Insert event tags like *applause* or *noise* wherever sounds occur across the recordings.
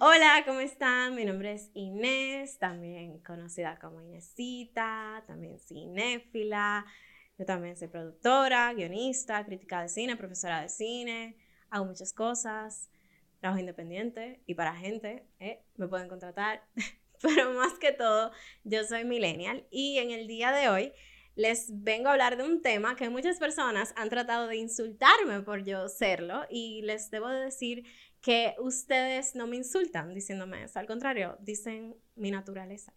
Hola, ¿cómo están? Mi nombre es Inés, también conocida como Inesita, también cinéfila. Yo también soy productora, guionista, crítica de cine, profesora de cine. Hago muchas cosas, trabajo independiente y para gente, ¿eh? me pueden contratar. *laughs* Pero más que todo, yo soy millennial y en el día de hoy les vengo a hablar de un tema que muchas personas han tratado de insultarme por yo serlo y les debo de decir que ustedes no me insultan diciéndome eso, al contrario, dicen mi naturaleza.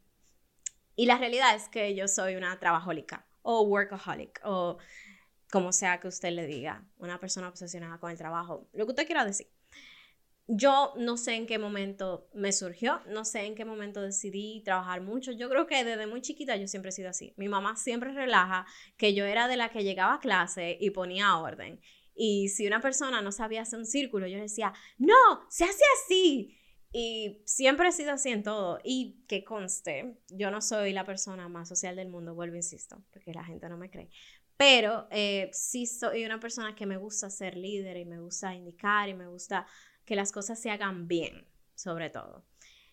Y la realidad es que yo soy una trabajólica o workaholic o como sea que usted le diga, una persona obsesionada con el trabajo, lo que usted quiera decir. Yo no sé en qué momento me surgió, no sé en qué momento decidí trabajar mucho. Yo creo que desde muy chiquita yo siempre he sido así. Mi mamá siempre relaja que yo era de la que llegaba a clase y ponía orden. Y si una persona no sabía hacer un círculo, yo decía, no, se hace así. Y siempre he sido así en todo. Y que conste, yo no soy la persona más social del mundo, vuelvo, insisto, porque la gente no me cree. Pero eh, sí soy una persona que me gusta ser líder y me gusta indicar y me gusta que las cosas se hagan bien, sobre todo.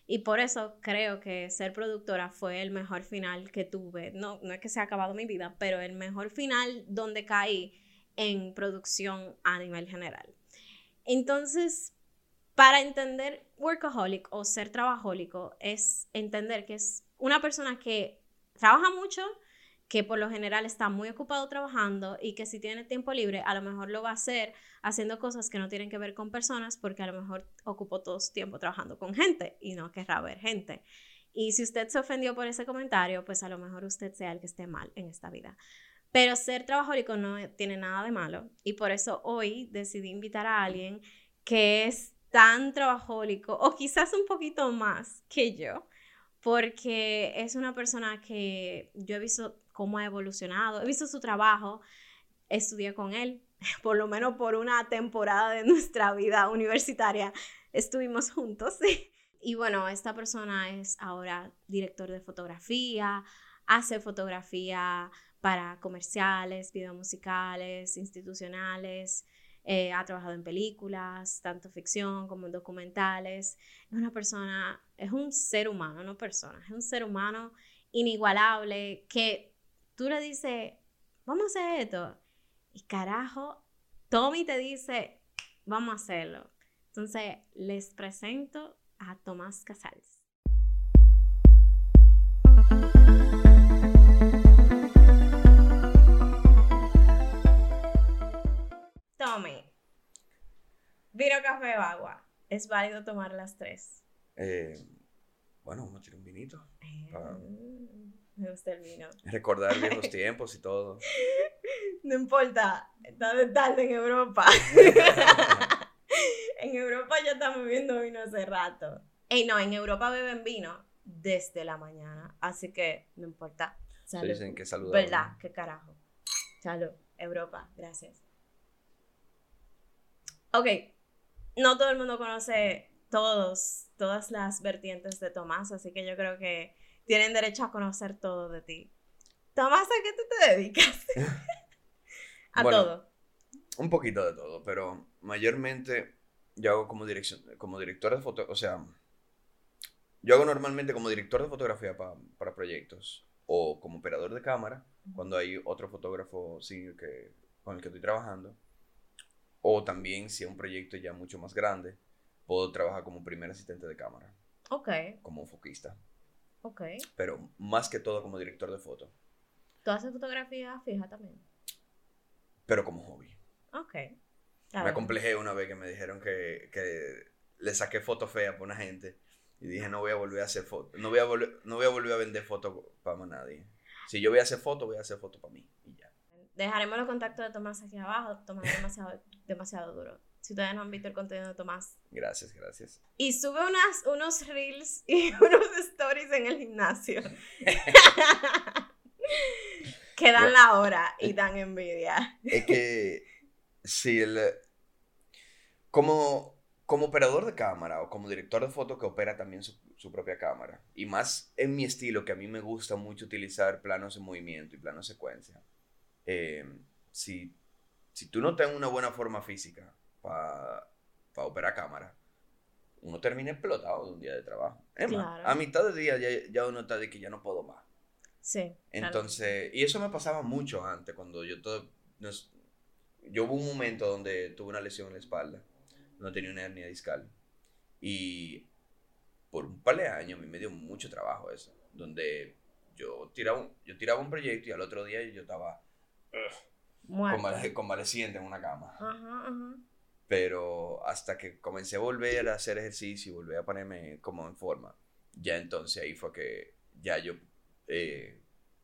Y por eso creo que ser productora fue el mejor final que tuve. No, no es que se ha acabado mi vida, pero el mejor final donde caí en producción a nivel general. Entonces, para entender workaholic o ser trabajólico es entender que es una persona que trabaja mucho, que por lo general está muy ocupado trabajando y que si tiene tiempo libre a lo mejor lo va a hacer haciendo cosas que no tienen que ver con personas porque a lo mejor ocupó todo su tiempo trabajando con gente y no querrá ver gente. Y si usted se ofendió por ese comentario, pues a lo mejor usted sea el que esté mal en esta vida. Pero ser trabajólico no tiene nada de malo y por eso hoy decidí invitar a alguien que es tan trabajólico o quizás un poquito más que yo, porque es una persona que yo he visto cómo ha evolucionado, he visto su trabajo, estudié con él, *laughs* por lo menos por una temporada de *laughs* nuestra vida universitaria estuvimos juntos. *laughs* Y bueno, esta persona es ahora director de fotografía, hace fotografía para comerciales, videos musicales, institucionales, eh, ha trabajado en películas, tanto ficción como en documentales. Es una persona, es un ser humano, no persona, es un ser humano inigualable que tú le dices, vamos a hacer esto. Y carajo, Tommy te dice, vamos a hacerlo. Entonces, les presento a Tomás Casals. Tome. Vino, café o agua. ¿Es válido tomar las tres? Eh, bueno, uno tiene un vinito. Eh, me gusta el vino. *laughs* Recordar viejos *laughs* tiempos y todo. No importa, está de tarde en Europa. *laughs* en Europa ya estamos bebiendo vino hace rato. Ey, no, en Europa beben vino desde la mañana, así que no importa. Salud. Dicen que salud. ¿Verdad? ¿Qué carajo? Salud. Europa, gracias. Ok, no todo el mundo conoce todos, todas las vertientes de Tomás, así que yo creo que tienen derecho a conocer todo de ti. Tomás, ¿a qué tú te dedicas? *laughs* a todo. Un poquito de todo, pero mayormente yo hago como, dirección, como director de foto, o sea, yo hago normalmente como director de fotografía para proyectos o como operador de cámara cuando hay otro fotógrafo que, con el que estoy trabajando o también, si es un proyecto ya mucho más grande, puedo trabajar como primer asistente de cámara. Ok. Como foquista. Ok. Pero más que todo como director de foto. ¿Tú haces fotografía fija también? Pero como hobby. Ok. me acomplejé una vez que me dijeron que, que le saqué foto fea para una gente. Y dije, no voy a volver a hacer foto. No voy a, no voy a volver a vender fotos para nadie. Si yo voy a hacer foto, voy a hacer foto para mí. Dejaremos los contactos de Tomás aquí abajo. Tomás es demasiado, demasiado duro. Si ustedes no han visto el contenido de Tomás. Gracias, gracias. Y sube unas, unos reels y *laughs* unos stories en el gimnasio. *laughs* que dan la hora y dan envidia. Es que, si el... Como, como operador de cámara o como director de foto que opera también su, su, propia cámara, y más en mi estilo, que a mí me gusta mucho utilizar planos en movimiento y planos secuencia, eh, si, si tú no tienes una buena forma física para operar cámara, uno termina explotado de un día de trabajo. Es más, a mitad del día ya, ya, uno está de que ya no puedo más. Sí. Entonces, y eso me pasaba mucho antes, cuando yo todo... yo hubo un momento donde tuve una lesión en la espalda, no tenía una hernia discal. Y por un par de años a mí me dio mucho trabajo eso, donde yo tiraba un, yo tiraba un proyecto y al otro día yo estaba convaleciente en una cama. Pero hasta que comencé a volver a hacer ejercicio y volver a ponerme como en forma, ya entonces ahí fue que ya yo eh,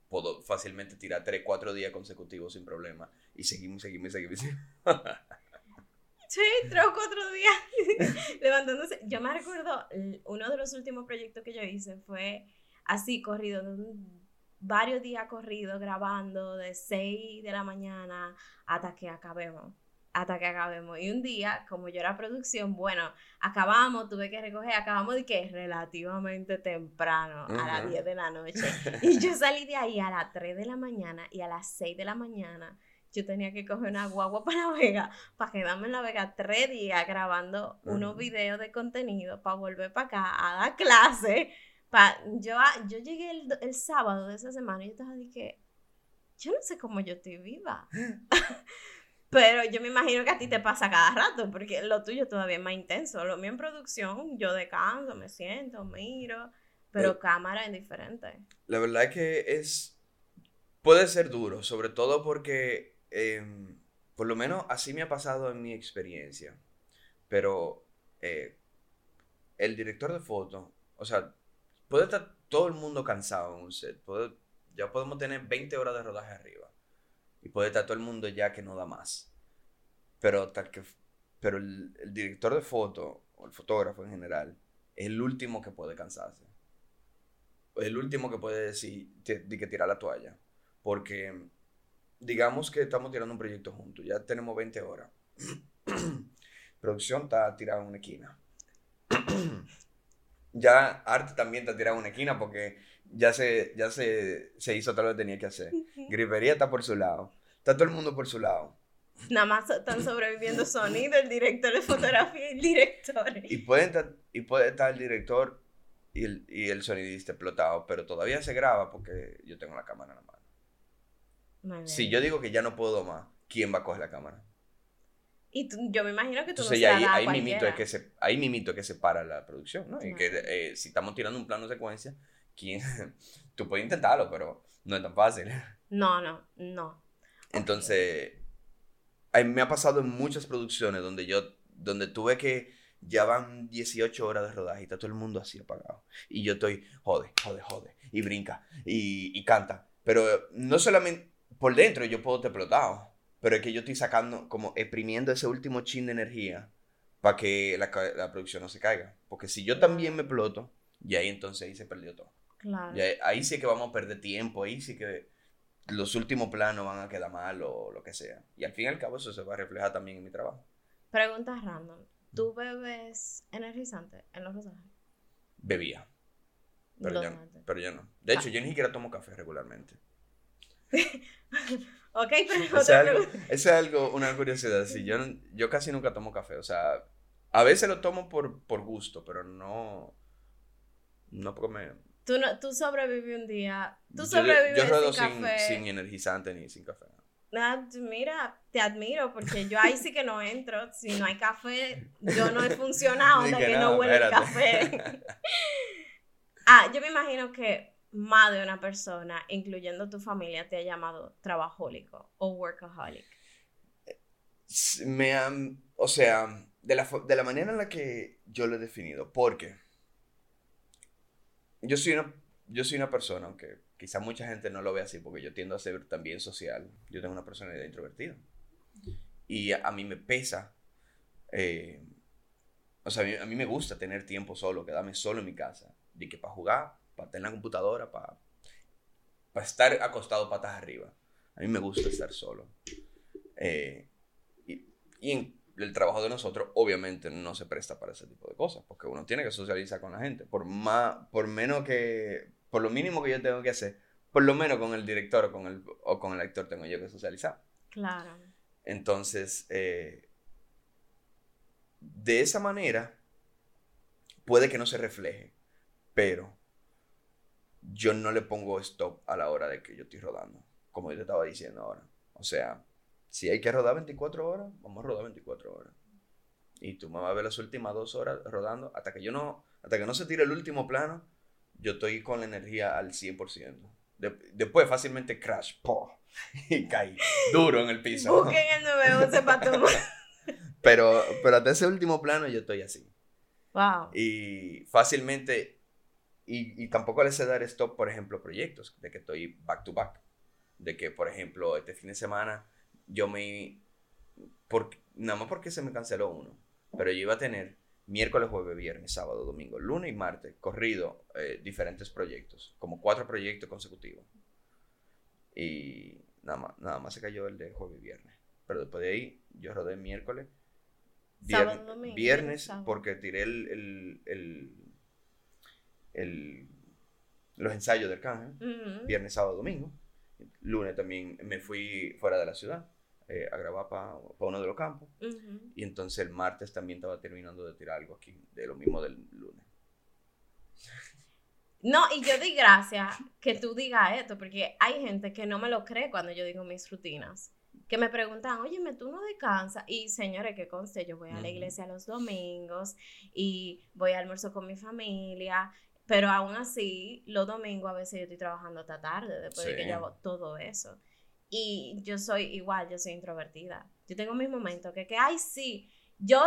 puedo fácilmente tirar 3, 4 días consecutivos sin problema. Y seguimos, seguimos, seguimos. *laughs* Sí, tres o cuatro días *laughs* levantándose. Yo me recuerdo, uno de los últimos proyectos que yo hice fue así, corrido, varios días corridos grabando de 6 de la mañana hasta que acabemos. Hasta que acabemos. Y un día, como yo era producción, bueno, acabamos, tuve que recoger, acabamos de que relativamente temprano, a las 10 de la noche. *laughs* Y yo salí de ahí a las 3 de la mañana y a las 6 de la mañana yo tenía que coger una guagua para La Vega, para quedarme en La Vega tres días grabando unos videos de contenido, para volver para acá a dar clase. Pa, yo, yo llegué el, el, sábado de esa semana y yo estaba que yo no sé cómo yo estoy viva. *laughs* Pero yo me imagino que a ti te pasa cada rato, porque lo tuyo todavía es más intenso. Lo mío en producción, yo descanso, me siento, miro, pero eh, cámara es diferente. La verdad es que es, puede ser duro, sobre todo porque Em, por lo menos así me ha pasado en mi experiencia. Pero eh, el director de foto, o sea, puede estar todo el mundo cansado en un set. ya podemos tener 20 horas de rodaje arriba. Y puede estar todo el mundo ya que no da más. Pero, tal que, pero el, director de foto, o el fotógrafo en general, es el último que puede cansarse. El último que puede decir de que tirar la toalla. Porque digamos que estamos tirando un proyecto juntos, ya tenemos 20 horas. *clears throat* Producción está tirada en una esquina. *clears throat* ya arte también tirada en una esquina porque ya se, ya se, se hizo todo lo que tenía que hacer. Gripería está por su lado. Está todo el mundo por su lado. Nada más están sobreviviendo sonido, el director de fotografía y el director. Y puede estar, y puede estar el director y el, y el sonidista explotado, pero todavía se graba porque yo tengo la cámara en la mano. Si yo digo que ya no puedo más, ¿quién va a coger la cámara? Y yo me imagino que tú Entonces, no ya ahí, ahí mimito es que se, ahí mimito que se para la producción, ¿no? Y que eh, si estamos tirando un plano de secuencia, ¿quién? *laughs* tú puedes intentarlo, pero no es tan fácil. No, no, no. Entonces, me ha pasado en muchas producciones donde yo, donde tuve que, ya van 18 horas de rodaje y está todo el mundo así apagado. Y yo estoy, jode, jode, jode, y brinca, y, y canta. Pero no solamente, por dentro yo puedo estar explotado, pero es que yo estoy sacando, como exprimiendo ese último chin de energía para que la, la, producción no se caiga. Porque si yo también me exploto, y ahí entonces ahí se perdió todo. Claro. ahí, sí que vamos a perder tiempo, ahí sí que los últimos planos van a quedar mal o lo que sea. Y al fin y al cabo eso se va a reflejar también en mi trabajo. Pregunta random. ¿Tú bebes energizante en los rosajes? Bebía. Pero ya, no, pero ya no. De hecho, ah. yo ni siquiera tomo café regularmente. *laughs* ok, pero es, algo, es algo, una curiosidad. Sí, yo, yo casi nunca tomo café. O sea, a veces lo tomo por, por gusto, pero no. No porque me. Tú, no, tú sobrevives un día. Tú sobrevives yo, sin, café. sin energizante ni sin café. mira, te admiro porque yo ahí sí que no entro. Si no hay café, yo no he funcionado *laughs* hasta que, no, huele el café. *laughs* ah, yo me imagino que más de una persona, incluyendo tu familia, te ha llamado trabajólico o workaholic? Me han, o sea, de la, de la manera en la que yo lo he definido, porque yo soy una, yo soy una persona, aunque quizá mucha gente no lo ve así, porque yo tiendo a ser también social, yo tengo una personalidad introvertida. Y a, mí me pesa, eh, o sea, a mí, a mí, me gusta tener tiempo solo, quedarme solo en mi casa, de que para jugar, para tener la computadora, para, para estar acostado patas arriba. A mí me gusta estar solo. Eh, y, y en el trabajo de nosotros, obviamente, no se presta para ese tipo de cosas, porque uno tiene que socializar con la gente. Por, más, por menos que, por lo mínimo que yo tengo que hacer, por lo menos con el director o con el, o con el actor tengo yo que socializar. Claro. Entonces, eh, de esa manera, puede que no se refleje, pero yo no le pongo stop a la hora de que yo estoy rodando, como yo te estaba diciendo ahora. O sea, si hay que rodar 24 horas, vamos a rodar 24 horas. Y tú me vas a ver las últimas dos horas rodando hasta que yo no, hasta que no se tire el último plano, yo estoy con la energía al 100%. después fácilmente crash, *laughs* y caí duro en el piso. Busquen el 911 para tomar. pero, pero hasta ese último plano yo estoy así. Wow. Y fácilmente, y, y tampoco le sé dar stop, por ejemplo, proyectos, de que estoy back to back. De que, por ejemplo, este fin de semana yo me... Por, nada más porque se me canceló uno, pero yo iba a tener miércoles, jueves, viernes, sábado, domingo, lunes y martes, corrido eh, diferentes proyectos, como cuatro proyectos consecutivos. Y nada más, nada más se cayó el de jueves y viernes. Pero después de ahí, yo rodé miércoles, viernes, porque tiré el, el, los ensayos del cángel, viernes, sábado, domingo. Lunes también me fui fuera de la ciudad eh, a grabar para uno de los campos. Y entonces el martes también estaba terminando de tirar algo aquí, de lo mismo del lunes. No, y yo di gracias que tú digas esto, porque hay gente que no me lo cree cuando yo digo mis rutinas. Que me preguntan, oye, tú no descansas. Y señores, que conste, yo voy a la iglesia los domingos y voy a almuerzo con mi familia. Pero aún así, los domingos a veces yo estoy trabajando hasta tarde, después de que yo hago todo eso. Y yo soy igual, yo soy introvertida. Yo tengo mis momentos que, que ay, sí, yo,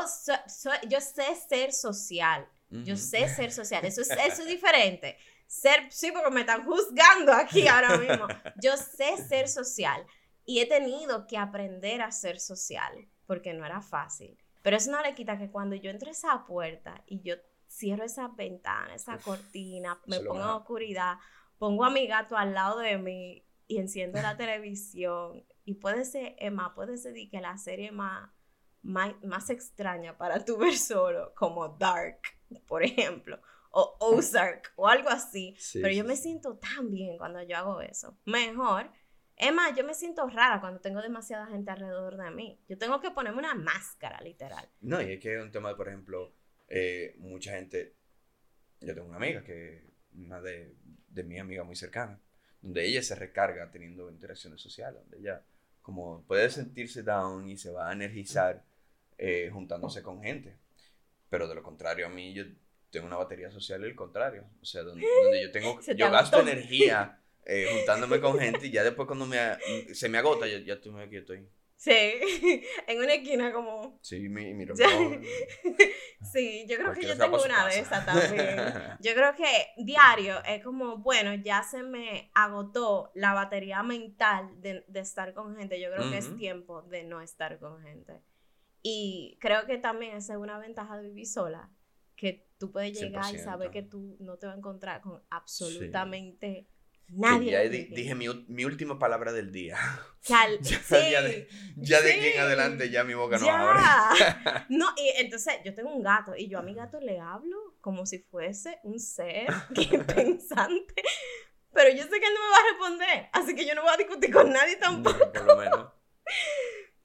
yo sé ser social. Yo sé ser social. Eso es, eso es *laughs* diferente. Ser, sí, porque me están juzgando aquí ahora mismo. Yo sé ser social. Y he tenido que aprender a ser social, porque no era fácil. Pero eso no le quita que cuando yo entro a esa puerta y yo cierro esa ventana, esa cortina, me pongo en oscuridad, pongo a mi gato al lado de mí y enciendo la televisión y puede ser, Emma, puede ser que la serie más, más, extraña para tu ver solo, como Dark, por ejemplo, o Ozark o algo así, pero yo me siento tan bien cuando yo hago eso. Mejor. Emma, yo me siento rara cuando tengo demasiada gente alrededor de mí. Yo tengo que ponerme una máscara, literal. No, y es que es un tema, por ejemplo, eh, mucha gente. Yo tengo una amiga que, una de, de mi amiga muy cercana, donde ella se recarga teniendo interacciones sociales, donde ella como puede sentirse down y se va a energizar eh, juntándose con gente. Pero de lo contrario, a mí yo tengo una batería social el contrario. O sea, donde, yo tengo, yo gasto energía eh, juntándome con gente y ya después cuando me, se me agota, ya, ya estoy aquí, estoy Sí, *laughs* en una esquina como... Sí, mi, *laughs* *laughs* Sí, yo creo que yo tengo una de esas también. Yo creo que diario es como, bueno, ya se me agotó la batería mental de, estar con gente. Yo creo que es tiempo de no estar con gente. Y creo que también esa es una ventaja de vivir sola, que tú puedes llegar y saber que tú no te vas a encontrar con absolutamente... Nadie. Ya dije mi, mi, última palabra del día. *laughs* *laughs* ya, de, ya de aquí en adelante ya mi boca no abre. *laughs* no, y entonces yo tengo un gato y yo a mi gato le hablo como si fuese un ser que pensante. Pero yo sé que él no me va a responder, así que yo no voy a discutir con nadie tampoco. por lo menos.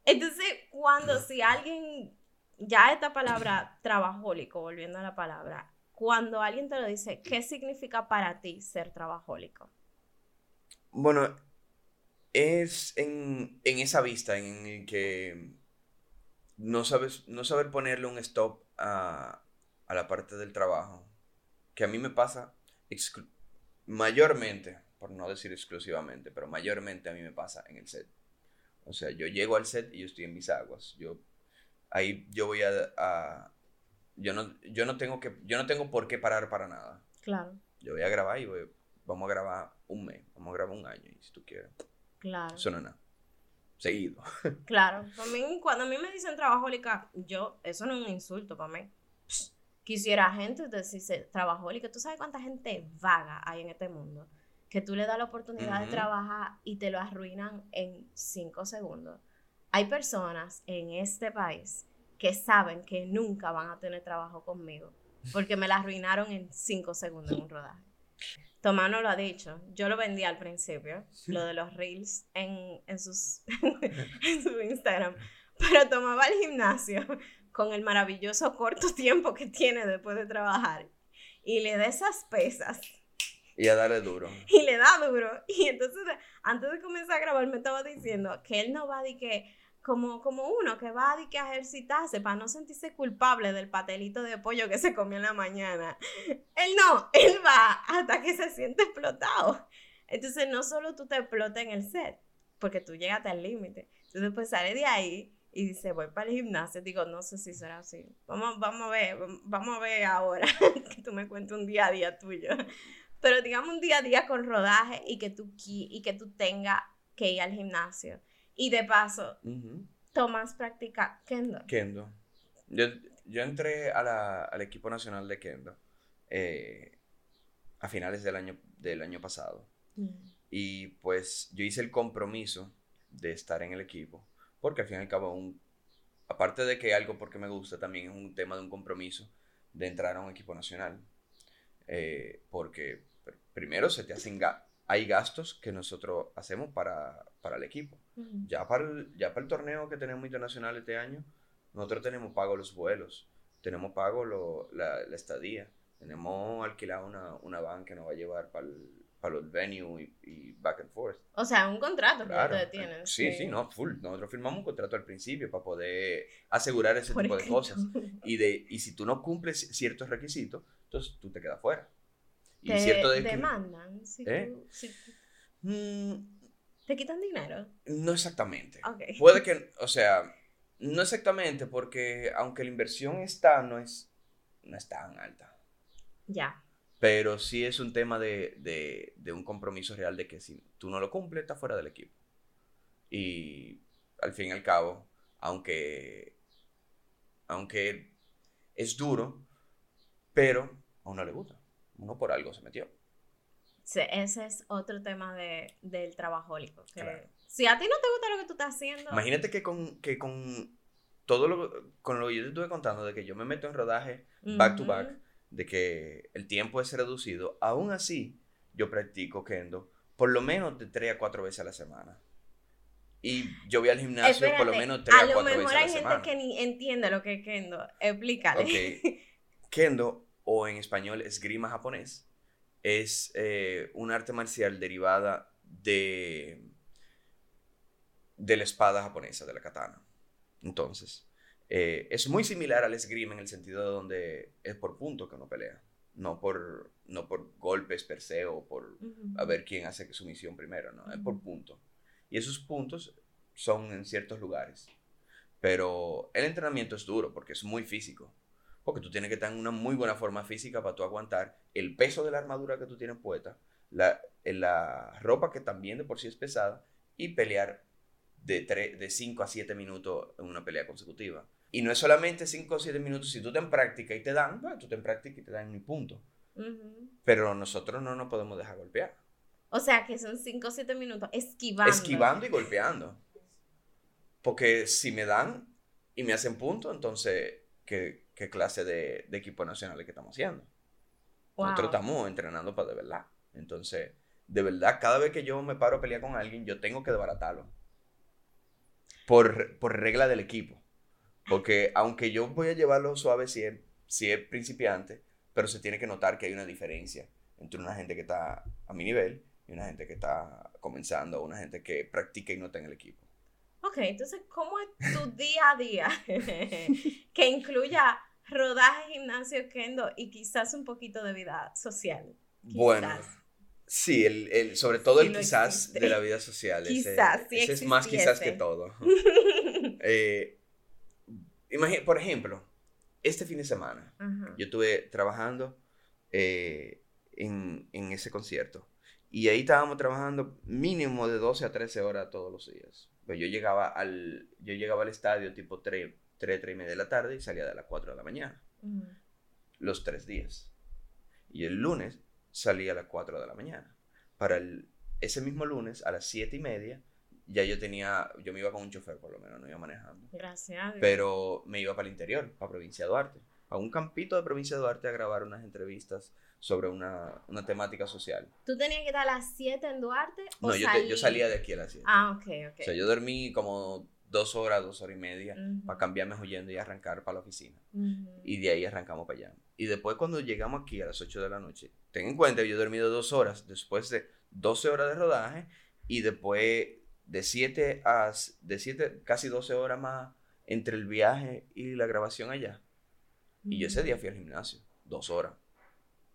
Entonces, cuando si alguien, ya esta palabra *clears throat* trabajólico, volviendo a la palabra, cuando alguien te lo dice, ¿qué significa para ti ser trabajólico? Bueno, es en, esa vista en que no, sabes, no saber ponerle un stop a, la parte del trabajo, que a mí me pasa mayormente, por no decir exclusivamente, pero mayormente a mí me pasa en el set. O sea, yo llego al set y yo estoy en mis aguas. Yo, ahí yo voy a, yo no, yo no tengo que, yo no tengo por qué parar para nada. Claro. Yo voy a grabar y voy, vamos a grabar un mes, vamos a grabar un año, y si tú quieres. Claro. Eso no es nada. Seguido. *laughs* Claro. Para cuando a mí me dicen trabajólica, yo, eso no es un insulto para mí. quisiera gente decirse trabajólica. ¿Tú sabes cuánta gente vaga hay en este mundo? Que tú le das la oportunidad de trabajar y te lo arruinan en cinco segundos. Hay personas en este país que saben que nunca van a tener trabajo conmigo porque me la arruinaron en cinco segundos en un rodaje. Tomás no lo ha dicho. Yo lo vendí al principio, lo de los reels en, sus, *laughs* en su Instagram. Pero Tomás va al gimnasio con el maravilloso corto tiempo que tiene después de trabajar y le da esas pesas. Y a darle duro. Y le da duro. Y entonces, antes de comenzar a grabar, me estaba diciendo que él no va a que como, como uno que va a, que ejercitarse para no sentirse culpable del patelito de pollo que se comió en la mañana. *laughs* Él no, él va hasta que se siente explotado. Entonces, no solo tú te explotas en el set, porque tú llegaste al límite. Tú después sales de ahí y dices, voy para el gimnasio. Digo, no sé si será así. Vamos, vamos a ver, vamos a ver ahora *laughs* que tú me cuentes un día a día tuyo. Pero digamos un día a día con rodaje y que tú, y que tú tengas que ir al gimnasio. Y de paso, tomas práctica kendo. Kendo. Yo, yo entré a la, al equipo nacional de kendo eh, a finales del año, del año pasado. Mm. Y pues yo hice el compromiso de estar en el equipo, porque al fin y al cabo, un, aparte de que algo porque me gusta, también es un tema de un compromiso de entrar a un equipo nacional. Eh, porque primero se te hacen hay gastos que nosotros hacemos para, para el equipo. ya, para el, ya para el torneo que tenemos internacional este año, nosotros tenemos pago los vuelos, tenemos pago lo, la, la, estadía, tenemos alquilado una, una van que nos va a llevar para para los venues y, back and forth. O sea, un contrato que ustedes tienen. Sí, sí, no, full. Nosotros firmamos un contrato al principio para poder asegurar ese tipo de cosas. Y, de, y si tú no cumples ciertos requisitos, entonces tú te quedas fuera. Y te cierto de demandan. Si ¿Eh? mm. ¿Te quitan dinero? No exactamente. Puede que, o sea, no exactamente, porque aunque la inversión está, no es, no es tan alta. Ya pero sí es un tema de, un compromiso real de que si tú no lo cumples, estás fuera del equipo. Y al fin y al cabo, aunque, aunque es duro, pero a uno le gusta. Uno por algo se metió. Sí, ese es otro tema de, del trabajólico. Que Si a ti no te gusta lo que tú estás haciendo... Imagínate que con, que con todo lo, con lo que yo te estuve contando, de que yo me meto en rodaje back to back, de que el tiempo es reducido, aún así yo practico kendo por lo menos de 3 a 4 veces a la semana. Y yo voy al gimnasio por lo menos 3 a, 4 veces a la semana. A lo mejor hay gente que ni entiende lo que es kendo. Explícale. Okay. Kendo, o en español esgrima japonés, es eh, un arte marcial derivada de, de la espada japonesa, de la katana. Entonces, eh, es muy similar al esgrima en el sentido de donde es por punto que uno pelea, no por, no por golpes per se o por a ver quién hace su misión primero, no, es por punto. Y esos puntos son en ciertos lugares. Pero el entrenamiento es duro porque es muy físico. Porque tú tienes que estar en una muy buena forma física para tú aguantar el peso de la armadura que tú tienes puesta, la, la ropa que también de por sí es pesada y pelear de 5 a 7 minutos en una pelea consecutiva. Y no es solamente 5 o 7 minutos, si tú te en práctica y te dan, bueno, tú te en práctica y te dan mi punto. Pero nosotros no nos podemos dejar golpear. O sea, que son 5 o 7 minutos esquivando. Esquivando y golpeando. Porque si me dan y me hacen punto, entonces, ¿qué, qué clase de, de, equipo nacional es que estamos haciendo? Nosotros estamos entrenando para de verdad. Entonces, de verdad, cada vez que yo me paro a pelear con alguien, yo tengo que desbaratarlo por, por regla del equipo. Porque aunque yo voy a llevarlo suave si es, si es principiante, pero se tiene que notar que hay una diferencia entre una gente que está a mi nivel y una gente que está comenzando, una gente que practica y no está en el equipo. Ok, entonces, ¿cómo es tu día a día *laughs* que incluya rodaje, gimnasio, kendo y quizás un poquito de vida social? Bueno, Sí, el, el, sobre todo el quizás de la vida social. Quizás, ese, es más quizás que todo. *laughs* eh, por ejemplo, este fin de semana yo estuve trabajando eh, en, en, ese concierto y ahí estábamos trabajando mínimo de 12 a 13 horas todos los días. Pues yo llegaba al, yo llegaba al estadio tipo 3, 3, 3 y media de la tarde y salía de las 4 de la mañana. Los tres días. Y el lunes salí a las 4 de la mañana. Para el, ese mismo lunes, a las 7 y media, ya yo tenía, yo me iba con un chofer por lo menos, no iba manejando. Gracias. Pero me iba para el interior, para Provincia de Duarte, a un campito de Provincia de Duarte a grabar unas entrevistas sobre una, una temática social. ¿Tú tenías que estar a las 7 en Duarte? no, yo, yo, salía de aquí a las 7. Ah, ok, ok. O sea, yo dormí como dos horas, dos horas y media Ujú. para cambiarme huyendo y arrancar para la oficina. Ujú. Y de ahí arrancamos para allá. Y después cuando llegamos aquí a las 8 de la noche, ten en cuenta que yo he dormido dos horas después de 12 horas de rodaje y después de 7 a de 7, casi 12 horas más entre el viaje y la grabación allá. Y yo ese día fui al gimnasio, dos horas.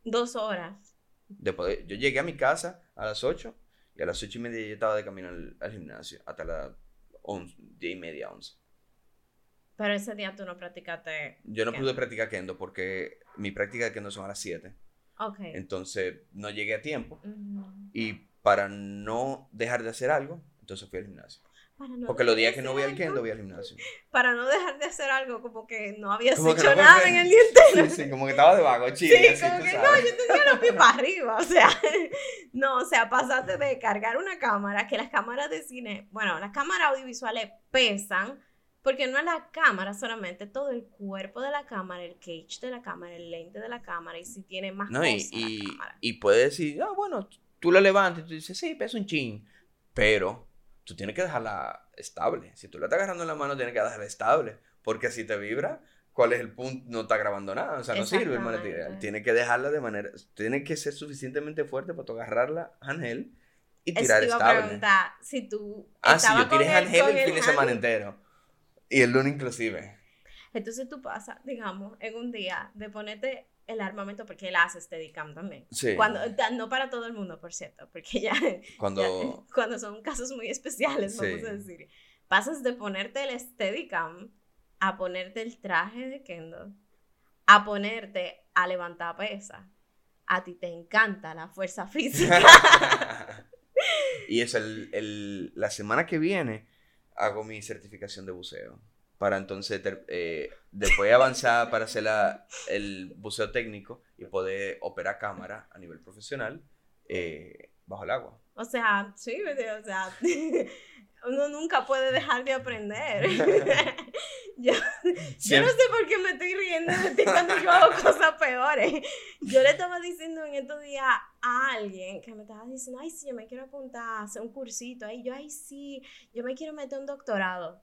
Dos horas. Después, de- yo llegué a mi casa a las 8 y a las 8 y media yo estaba de camino al, al gimnasio hasta las 11, 10 y media, 11. Pero ese día tú no practicaste. Yo no Kendo. pude practicar kendo porque mi práctica de kendo son a las 7. Ok. Entonces no llegué a tiempo. Y para no dejar de hacer algo, entonces fui al gimnasio. Para no Porque los días que no voy al kendo, voy al gimnasio. Para no dejar de hacer algo, como que no habías Como hecho no nada en el día *laughs* entero. Sí, sí, como que estaba de vago, Sí, así, como que no, yo tenía los pies para arriba, o sea, *laughs* no, o sea, pasaste de cargar una cámara, que las cámaras de cine, bueno, las cámaras audiovisuales pesan, porque no es la cámara solamente, todo el cuerpo de la cámara, el cage de la cámara, el lente de la cámara, y si tiene más No, y, cosas la y, cámara. y puedes decir, ah, bueno, tú la levantas y tú dices, sí, pesa un chin. Pero tú tienes que dejarla estable. Si tú la estás agarrando en la mano, tienes que dejarla estable. Porque si te vibra, ¿cuál es el punto? No está grabando nada. O sea, no sirve el material. Tienes que dejarla de manera. Tienes que ser suficientemente fuerte para tú agarrarla, Ángel, y Eso tirar te iba a estable. preguntar, si tú Ah, estabas yo tiré el- Ángel el fin de semana entero. Y el lunes inclusive. Entonces tú pasas, digamos, en un día de ponerte el armamento, porque él hace Steadicam también. Sí. Cuando, no para todo el mundo, por cierto, porque ya, Cuando... ya- *laughs* cuando son casos muy especiales, Sí. vamos a decir. Pasas de ponerte el Steadicam a ponerte el traje de Kendo, a ponerte a levantar pesa. A ti te encanta la fuerza física. *laughs* y es el, el- la semana que viene hago mi certificación de buceo. Para entonces eh, después avanzar para hacer la- el buceo técnico y poder operar cámara a nivel profesional eh, bajo el agua. O sea, sí, o sea, *laughs* uno nunca puede dejar de aprender. *laughs* yo, yo no sé por qué me estoy riendo de ti cuando yo hago cosas peores. Yo le estaba diciendo en estos días a alguien que me estaba diciendo, ay, sí, yo me quiero apuntar a hacer un cursito. Ay, yo, ay, sí, yo me quiero meter un doctorado.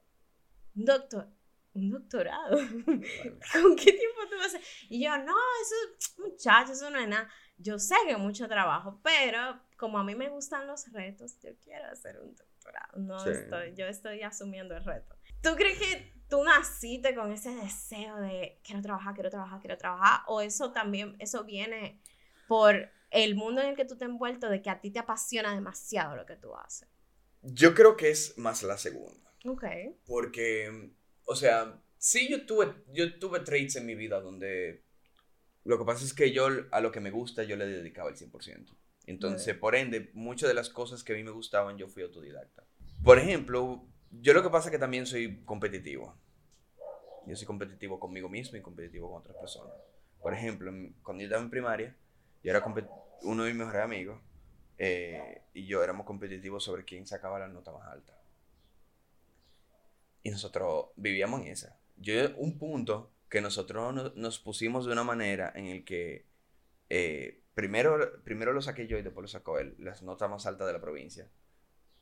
Doctor, un doctorado. *laughs* ¿Con qué tiempo tú vas a hacer? Y yo, no, eso, muchacho, eso no es nada. Yo sé que es mucho trabajo, pero como a mí me gustan los retos, yo quiero hacer un doctorado. No Sí. estoy, yo estoy asumiendo el reto. ¿Tú crees que tú naciste con ese deseo de quiero trabajar, quiero trabajar, quiero trabajar? ¿O eso también, eso viene por el mundo en el que tú te has envuelto, de que a ti te apasiona demasiado lo que tú haces? Yo creo que es más la segunda. Ok. Porque, o sea, sí yo tuve, yo tuve traits en mi vida donde lo que pasa es que yo a lo que me gusta yo le dedicaba el 100%. Entonces, bien. por ende, muchas de las cosas que a mí me gustaban yo fui autodidacta. Por ejemplo, yo lo que pasa es que también soy competitivo. Yo soy competitivo conmigo mismo y competitivo con otras personas. Por ejemplo, cuando yo estaba en primaria, yo era uno de mis mejores amigos eh, y yo éramos competitivos sobre quién sacaba la nota más alta. Y nosotros vivíamos en esa. Yo, un punto que nosotros no- nos pusimos de una manera en el que eh, primero, primero lo saqué yo y después lo sacó él, las notas más altas de la provincia.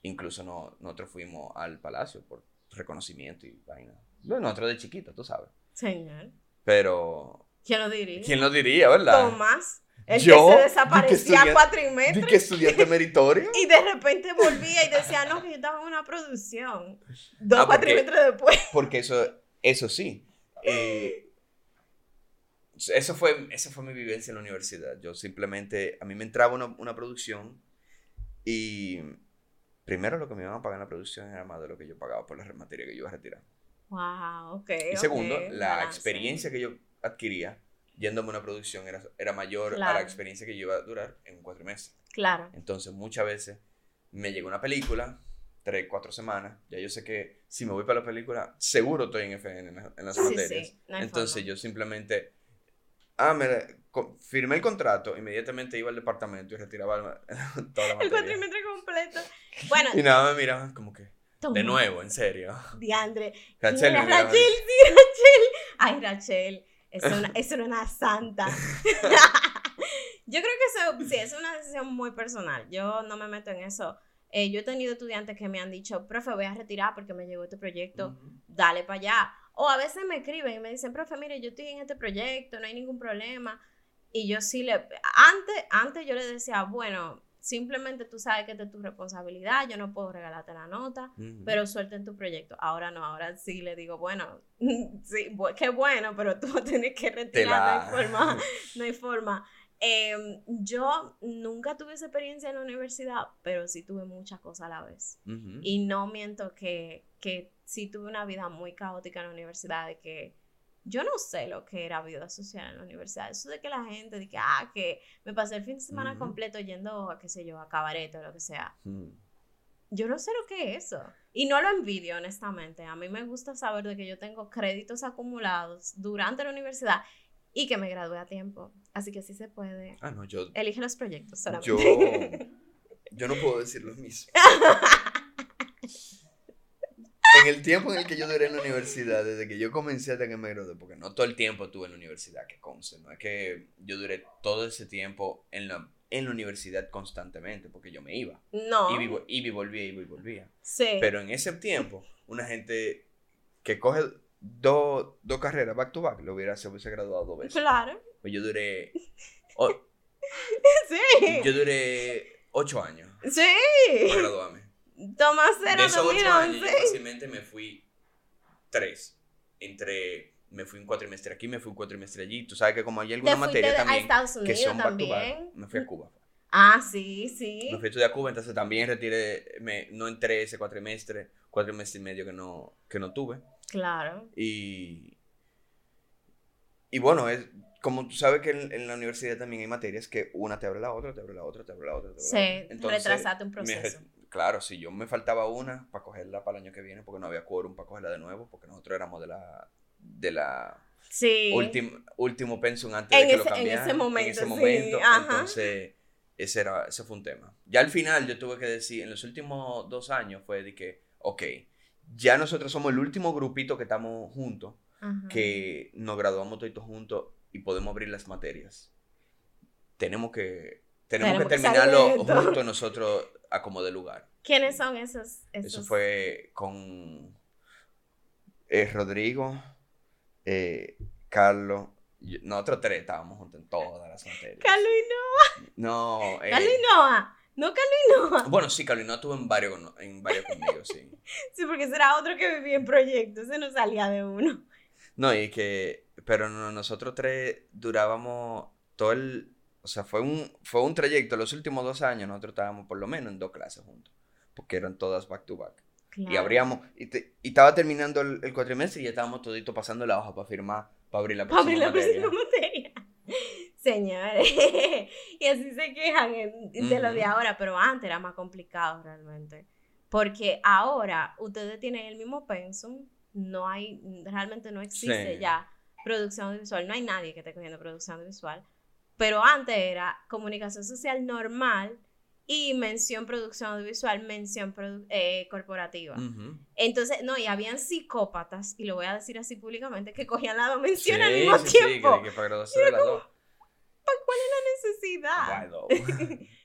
Incluso no, nosotros fuimos al palacio por reconocimiento y vaina. Bueno, nosotros de chiquito, tú sabes. Señor. Pero, ¿Quién lo diría? ¿quién lo diría, verdad? Tomás, el Yo, que se que desaparecía a cuatrimestres ¿De qué estudiante meritorio? *laughs* y de repente volvía y decía, no, que yo estaba en una producción. Dos Ah, porque- cuatrimestres después. *laughs* Porque eso, eso sí. eh, eso fue, esa fue mi vivencia en la universidad. Yo simplemente, a mí me entraba una, una producción y primero lo que me iban a pagar en la producción era más de lo que yo pagaba por la materia que yo iba a retirar. Wow, ok. Y segundo, la balance. experiencia que yo adquiría yéndome a una producción era, era mayor a Claro. la experiencia que yo iba a durar en cuatro meses. Claro. Entonces, muchas veces me llega una película, tres, cuatro semanas, ya yo sé que si me voy para la película, seguro estoy en FN en, la- en las Sí, materias. sí, no Entonces, forma. yo simplemente, ah, me, firmé el contrato, inmediatamente iba al departamento y retiraba la- *laughs* toda la El materia. cuatrimestre completo. Bueno, Y nada, me miraban como que, de Tomás, nuevo, en serio. Diandre. Rachel, Rachel, Rachel. Ay, Rachel, es una, es una santa. *laughs* Yo creo que eso, sí, es una decisión muy personal. Yo no me meto en eso Eh, yo he tenido estudiantes que me han dicho, profe, voy a retirar porque me llegó este proyecto, dale para allá. O a veces me escriben y me dicen, profe, mire, yo estoy en este proyecto, no hay ningún problema. Y yo sí le, antes, antes yo le decía, bueno, simplemente tú sabes que esta es tu responsabilidad, yo no puedo regalarte la nota, pero suelta en tu proyecto. Ahora no, ahora sí le digo, bueno, *laughs* sí, qué bueno, pero tú *laughs* tienes que retirar, no hay forma, *laughs* no hay forma. Em, yo nunca tuve esa experiencia en la universidad, pero sí tuve muchas cosas a la vez. Y no miento que, que sí tuve una vida muy caótica en la universidad, de que yo no sé lo que era vida social en la universidad. Eso de que la gente, que, ah, que me pasé el fin de semana completo yendo a, qué sé yo, a cabaret o lo que sea. Mm. Yo no sé lo que es eso. Y no lo envidio, honestamente. A mí me gusta saber de que yo tengo créditos acumulados durante la universidad y que me gradué a tiempo. Así que sí se puede. Ah, no, yo. Elige los proyectos solamente. Yo. Yo no puedo decir lo mismo. *laughs* en el tiempo en el que yo duré en la universidad, desde que yo comencé hasta que me gradué, porque no todo el tiempo estuve en la universidad, que conste, no es que yo duré todo ese tiempo en la, en la universidad constantemente, porque yo me iba. No. Y, vivo, y volvía, y volvía. Sí. Pero en ese tiempo, una gente que coge dos carreras back to back, lo hubiera, se hubiese graduado dos veces. Claro. Pues yo duré... *laughs* sí. Yo duré ocho años. Sí. Para graduarme. Toma cero de esos ocho años, yo fácilmente me fui tres. Entre, me fui un cuatrimestre aquí, me fui un cuatrimestre allí. Tú sabes que como hay alguna materia también. A Estados Unidos que son también. me fui a Cuba. Ah, sí, sí. Me fui a estudiar a Cuba, entonces también retiré, me, no entré ese cuatrimestre, cuatrimestre y medio que no, que no tuve. Claro. Y, y bueno, es, como tú sabes que en, la universidad también hay materias que una te abre la otra, te abre la otra, te abre la otra. Te abre sí, la otra. retrasaste un proceso claro, si yo me faltaba una para cogerla para el año que viene, porque no había quórum para cogerla de nuevo, porque nosotros éramos de la, de la sí. último pensum antes de que lo cambiaran. En ese momento, en ese momento. Entonces, ese, era, ese fue un tema. Ya al final yo tuve que decir, en los últimos dos años fue de que, ok, ya nosotros somos el último grupito que estamos juntos, que nos graduamos todos juntos y podemos abrir las materias. Tenemos que, tenemos, que terminarlo juntos nosotros a como de lugar. ¿Quiénes son esos? Eso fue con eh, Rodrigo, eh, Carlos, nosotros tres estábamos juntos en todas las materias. Carlos y Noah. No. Eh, Carlos y Noah. No, Carlos y Noah. Bueno, sí, Carlos y Noah estuvo en varios, en varios conmigo, sí. *laughs* sí, porque ese era otro que vivía en proyectos, ese no salía de uno. No, y que, pero nosotros tres durábamos todo el, o sea, fue un, fue un trayecto. Los últimos dos años nosotros estábamos por lo menos en dos clases juntos, porque eran todas back to back. Y abríamos, y, y, estaba terminando el, cuatrimestre y ya estábamos todito pasando la hoja para firmar, para abrir la próxima para abrir la próxima materia. *laughs* Señores, *laughs* y así se quejan de lo de ahora, pero antes era más complicado realmente. Porque ahora ustedes tienen el mismo pensum, no hay, realmente no existe ya producción audiovisual, no hay nadie que esté cogiendo producción audiovisual pero antes era comunicación social normal y mención producción audiovisual, mención eh, corporativa. Entonces, no, y habían psicópatas, y lo voy a decir así públicamente, que cogían las dos menciones al mismo tiempo. Sí, que, que para ¿Cuál es la necesidad? *laughs*